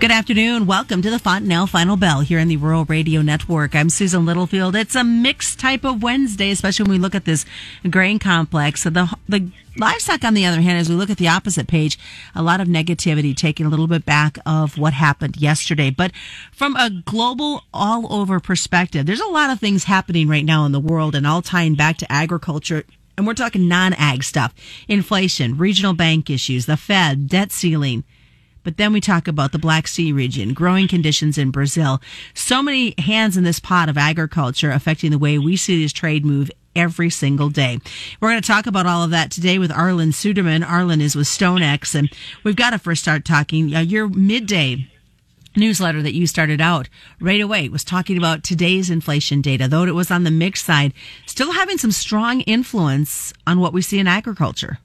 Good afternoon. Welcome to the Fontanelle Final Bell here in the Rural Radio Network. I'm Susan Littlefield. It's a mixed type of Wednesday, especially when we look at this grain complex. So the the livestock, on the other hand, as we look at the opposite page, a lot of negativity, taking a little bit back of what happened yesterday. But from a global, all over perspective, there's a lot of things happening right now in the world, and all tying back to agriculture and we're talking non-ag stuff, inflation, regional bank issues, the Fed, debt ceiling. But then we talk about the Black Sea region, growing conditions in Brazil. So many hands in this pot of agriculture affecting the way we see this trade move every single day. We're going to talk about all of that today with Arlan Suderman. Arlan is with StoneX, and we've got to first start talking. Uh, your midday newsletter that you started out right away was talking about today's inflation data, though it was on the mixed side, still having some strong influence on what we see in agriculture.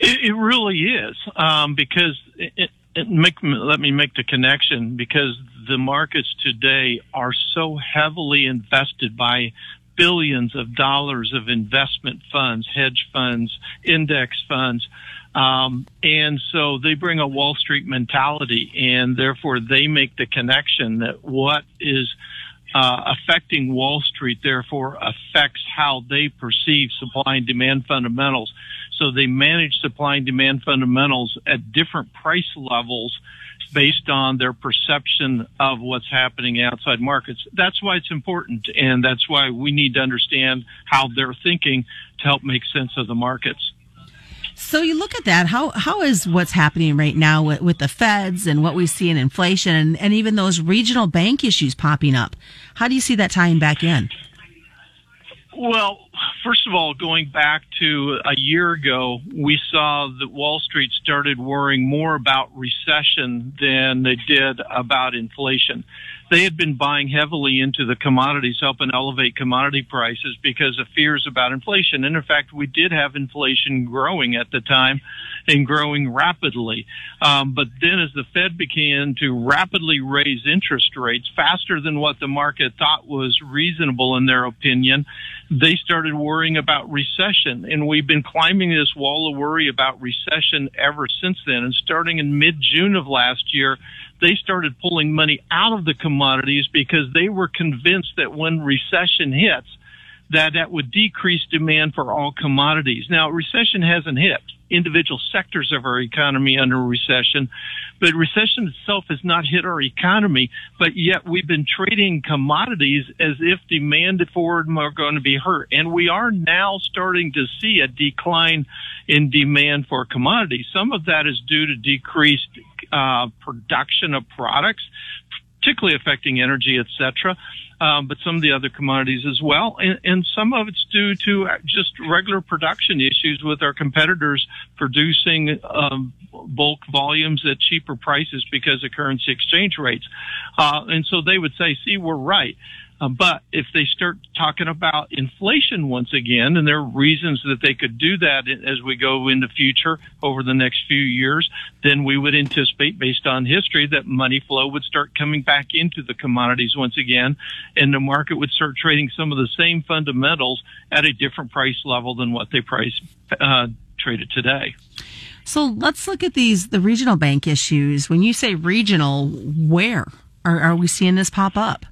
It, it really is um, because it, it make, let me make the connection because the markets today are so heavily invested by billions of dollars of investment funds, hedge funds, index funds um, and so they bring a Wall Street mentality, and therefore they make the connection that what is uh, affecting Wall Street, therefore, affects how they perceive supply and demand fundamentals. So they manage supply and demand fundamentals at different price levels based on their perception of what's happening outside markets. That's why it's important, and that's why we need to understand how they're thinking to help make sense of the markets. So you look at that. How how is what's happening right now with, with the feds and what we see in inflation and, and even those regional bank issues popping up? How do you see that tying back in? Well, first of all, going back to a year ago, we saw that Wall Street started worrying more about recession than they did about inflation they had been buying heavily into the commodities, helping elevate commodity prices because of fears about inflation. And in fact, we did have inflation growing at the time and growing rapidly. Um, but then as the Fed began to rapidly raise interest rates faster than what the market thought was reasonable in their opinion, they started worrying about recession. And we've been climbing this wall of worry about recession ever since then. And starting in mid June of last year, they started pulling money out of the commodities because they were convinced that when recession hits, that that would decrease demand for all commodities. Now, recession hasn't hit individual sectors of our economy under recession, but recession itself has not hit our economy, but yet we've been trading commodities as if demand for them are going to be hurt. And we are now starting to see a decline in demand for commodities. Some of that is due to decreased uh, production of products, particularly affecting energy, etc um, but some of the other commodities as well. And, and some of it's due to just regular production issues with our competitors producing um, bulk volumes at cheaper prices because of currency exchange rates. Uh, and so they would say, see, we're right. Uh, but if they start talking about inflation once again, and there are reasons that they could do that as we go in the future over the next few years, then we would anticipate, based on history, that money flow would start coming back into the commodities once again, and the market would start trading some of the same fundamentals at a different price level than what they price uh, traded today. So let's look at these the regional bank issues. When you say regional, where are, are we seeing this pop up?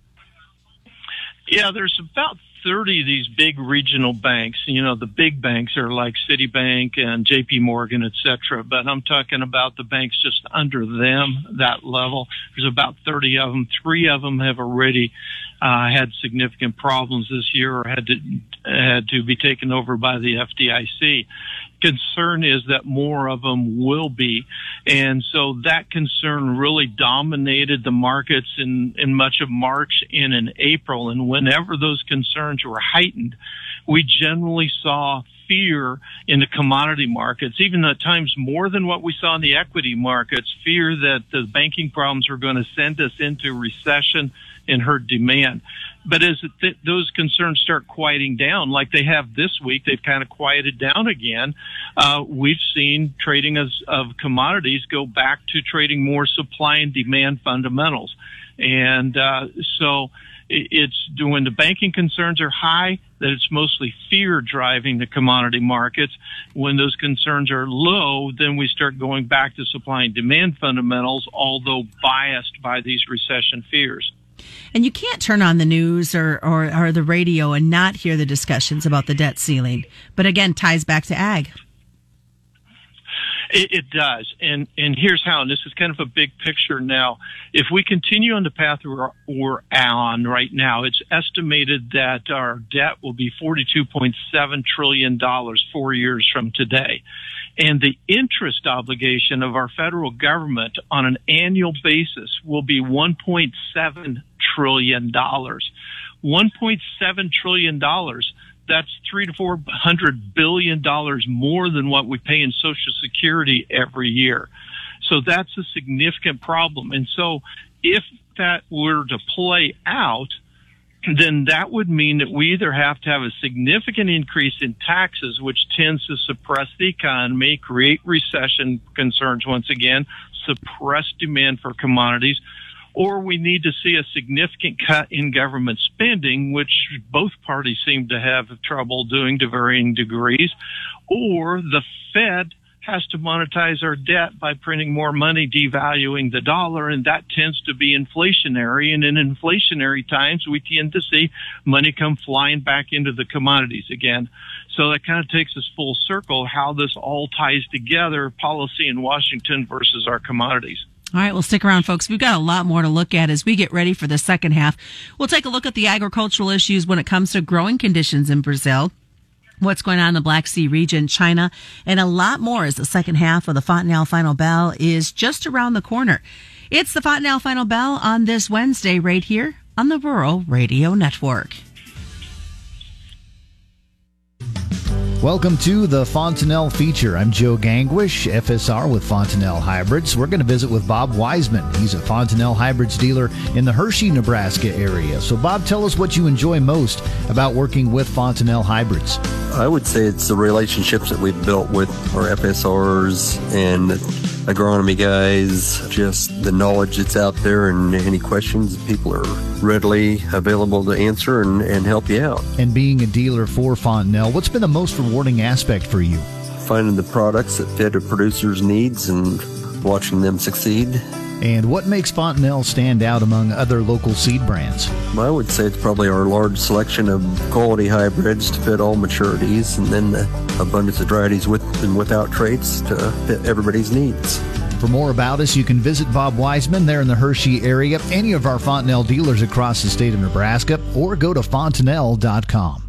Yeah, there's about 30 of these big regional banks. You know, the big banks are like Citibank and JP Morgan, et cetera. But I'm talking about the banks just under them, that level. There's about 30 of them. Three of them have already uh, had significant problems this year or had to had to be taken over by the FDIC concern is that more of them will be. And so that concern really dominated the markets in, in much of March and in April. And whenever those concerns were heightened, we generally saw fear in the commodity markets, even at times more than what we saw in the equity markets, fear that the banking problems were going to send us into recession and hurt demand. But as th- those concerns start quieting down, like they have this week, they've kind of quieted down again. Uh, we've seen trading of, of commodities go back to trading more supply and demand fundamentals. And uh, so it's when the banking concerns are high that it's mostly fear driving the commodity markets. When those concerns are low, then we start going back to supply and demand fundamentals, although biased by these recession fears. And you can't turn on the news or, or, or the radio and not hear the discussions about the debt ceiling. But again, ties back to ag. It, it, does, and and here's how. And this is kind of a big picture now. If we continue on the path we're, we're on right now, it's estimated that our debt will be 42.7 trillion dollars four years from today, and the interest obligation of our federal government on an annual basis will be 1.7 trillion dollars. 1.7 trillion dollars that's three to four hundred billion dollars more than what we pay in Social Security every year. So that's a significant problem. And so if that were to play out, then that would mean that we either have to have a significant increase in taxes, which tends to suppress the economy, create recession concerns once again, suppress demand for commodities, or we need to see a significant cut in government spending, which both parties seem to have trouble doing to varying degrees, or the Fed has to monetize our debt by printing more money, devaluing the dollar, and that tends to be inflationary. And in inflationary times, we tend to see money come flying back into the commodities again. So that kind of takes us full circle how this all ties together policy in Washington versus our commodities. All right, well, stick around, folks. We've got a lot more to look at as we get ready for the second half. We'll take a look at the agricultural issues when it comes to growing conditions in Brazil what's going on in the Black Sea region, China, and a lot more as the second half of the Fontanelle Final Bell is just around the corner. It's the Fontanelle Final Bell on this Wednesday right here on the Rural Radio Network. Welcome to the Fontanelle feature. I'm Joe Gangwish, FSR with Fontanelle Hybrids. We're going to visit with Bob Wiseman. He's a Fontanelle Hybrids dealer in the Hershey, Nebraska area. So, Bob, tell us what you enjoy most about working with Fontanelle Hybrids. I would say it's the relationships that we've built with our FSRs and agronomy guys, just the knowledge that's out there and any questions people are readily available to answer and, and help you out. And being a dealer for Fontanelle, what's been the most rewarding aspect for you? Finding the products that fit a producer's needs and watching them succeed. And what makes Fontanelle stand out among other local seed brands? I would say it's probably our large selection of quality hybrids to fit all maturities, and then the abundance of varieties with and without traits to fit everybody's needs. For more about us, you can visit Bob Wiseman there in the Hershey area, any of our Fontanelle dealers across the state of Nebraska, or go to fontanelle.com.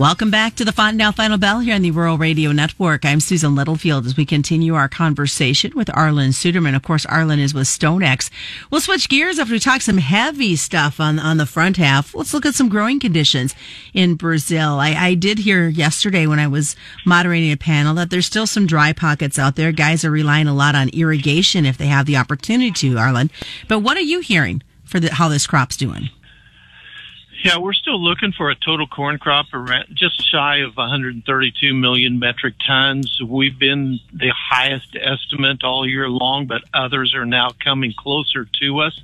Welcome back to the Fontanelle Final Bell here on the Rural Radio Network. I'm Susan Littlefield as we continue our conversation with Arlan Suderman. Of course, Arlan is with StoneX. We'll switch gears after we talk some heavy stuff on, on the front half. Let's look at some growing conditions in Brazil. I, I did hear yesterday when I was moderating a panel that there's still some dry pockets out there. Guys are relying a lot on irrigation if they have the opportunity to, Arlan. But what are you hearing for the, how this crop's doing? Yeah, we're still looking for a total corn crop around just shy of 132 million metric tons. We've been the highest estimate all year long, but others are now coming closer to us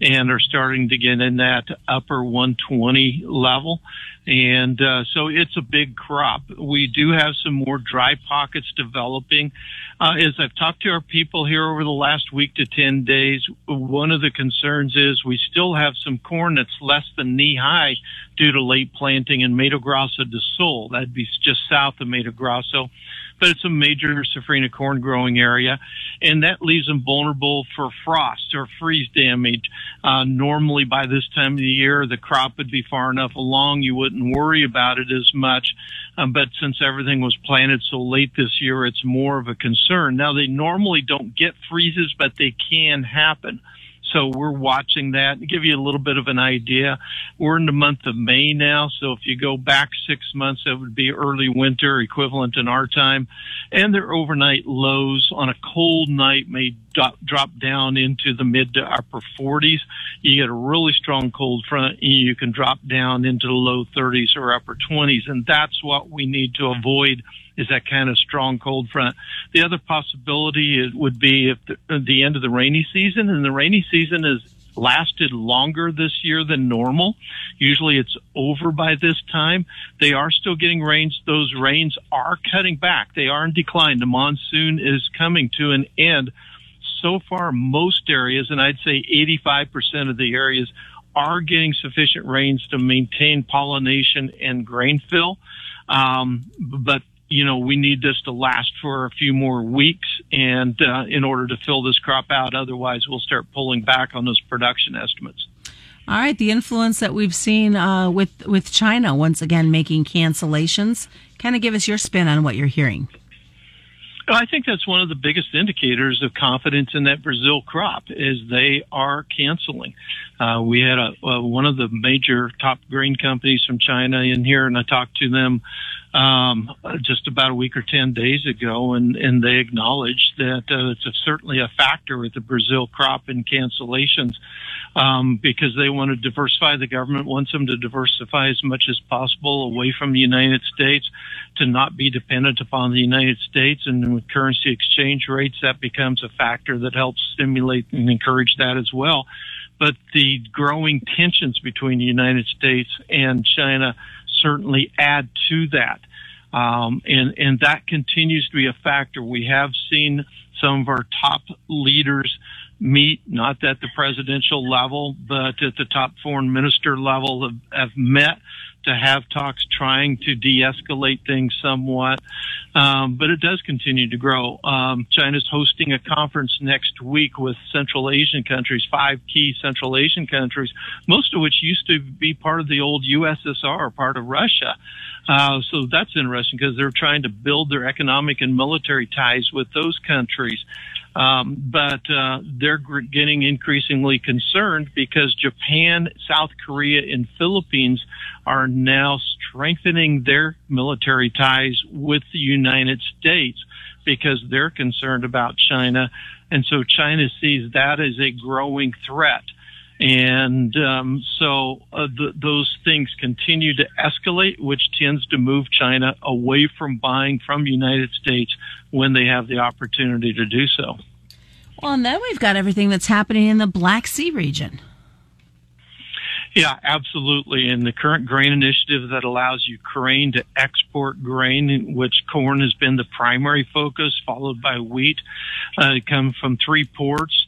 and are starting to get in that upper 120 level. And uh, so it's a big crop. We do have some more dry pockets developing. Uh, as I've talked to our people here over the last week to 10 days, one of the concerns is we still have some corn that's less than knee high due to late planting in Mato Grosso do Sul. That'd be just south of Mato Grosso but it's a major safrinha corn growing area, and that leaves them vulnerable for frost or freeze damage. Uh, normally, by this time of the year, the crop would be far enough along you wouldn't worry about it as much. Um, but since everything was planted so late this year, it's more of a concern. Now, they normally don't get freezes, but they can happen. So we're watching that. To give you a little bit of an idea, we're in the month of May now. So if you go back six months, that would be early winter equivalent in our time. And their overnight lows on a cold night may drop, drop down into the mid to upper 40s. You get a really strong cold front, and you can drop down into the low 30s or upper 20s. And that's what we need to avoid is that kind of strong cold front. The other possibility would be if the, the end of the rainy season, and the rainy season is lasted longer this year than normal. Usually it's over by this time. They are still getting rains. Those rains are cutting back. They are in decline. The monsoon is coming to an end. So far, most areas, and I'd say 85% of the areas are getting sufficient rains to maintain pollination and grain fill. Um, but you know, we need this to last for a few more weeks and uh, in order to fill this crop out. Otherwise, we'll start pulling back on those production estimates. All right, the influence that we've seen uh, with with China once again making cancellations. Kind of give us your spin on what you're hearing. I think that's one of the biggest indicators of confidence in that Brazil crop is they are canceling. Uh, we had a, a, one of the major top grain companies from China in here, and I talked to them um, just about a week or 10 days ago, and, and they acknowledged that uh, it's a, certainly a factor with the Brazil crop and cancellations um, because they want to diversify. The government wants them to diversify as much as possible away from the United States to not be dependent upon the United States. And with currency exchange rates, that becomes a factor that helps stimulate and encourage that as well. But the growing tensions between the United States and China certainly add to that. Um, and, and that continues to be a factor. We have seen some of our top leaders meet, not at the presidential level, but at the top foreign minister level, have, have met to have talks trying to de-escalate things somewhat. Um, but it does continue to grow. Um, China's hosting a conference next week with Central Asian countries, five key Central Asian countries, most of which used to be part of the old USSR, part of Russia. Uh, so that's interesting because they're trying to build their economic and military ties with those countries. Um, but uh, they're getting increasingly concerned because Japan, South Korea, and Philippines are now strengthening their military ties with the United States because they're concerned about China. And so China sees that as a growing threat. And um, so uh, th- those things continue to escalate, which tends to move China away from buying from the United States when they have the opportunity to do so. Well, and then we've got everything that's happening in the Black Sea region. Yeah, absolutely. And the current grain initiative that allows Ukraine to export grain, which corn has been the primary focus, followed by wheat, uh, come from three ports.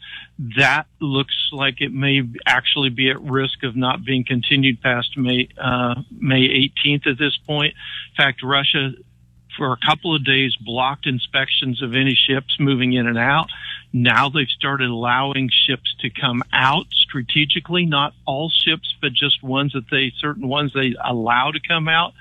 That looks like it may actually be at risk of not being continued past May uh, May 18th at this point. In fact, Russia for a couple of days blocked inspections of any ships moving in and out. Now they've started allowing ships to come out strategically, not all ships, but just ones that they, certain ones they allow to come out.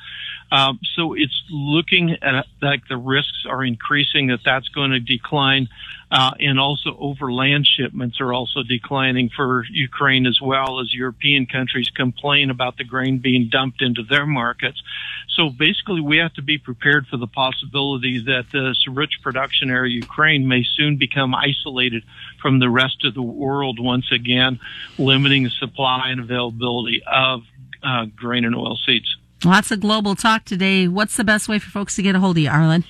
Um, so it's looking at like the risks are increasing that that's going to decline, uh, and also overland shipments are also declining for Ukraine as well as European countries complain about the grain being dumped into their markets. So basically, we have to be prepared for the possibility that the rich production area Ukraine may soon become isolated from the rest of the world once again, limiting the supply and availability of uh, grain and oil seeds. Lots of global talk today. What's the best way for folks to get a hold of you, Arlan?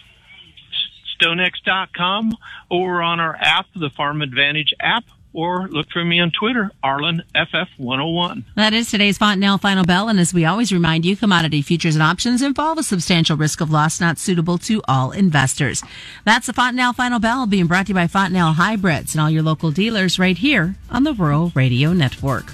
Stonex.com or on our app, the Farm Advantage app, or look for me on Twitter, Arlan FF101. That is today's Fontanelle Final Bell. And as we always remind you, commodity futures and options involve a substantial risk of loss not suitable to all investors. That's the Fontanelle Final Bell being brought to you by Fontanelle Hybrids and all your local dealers right here on the Rural Radio Network.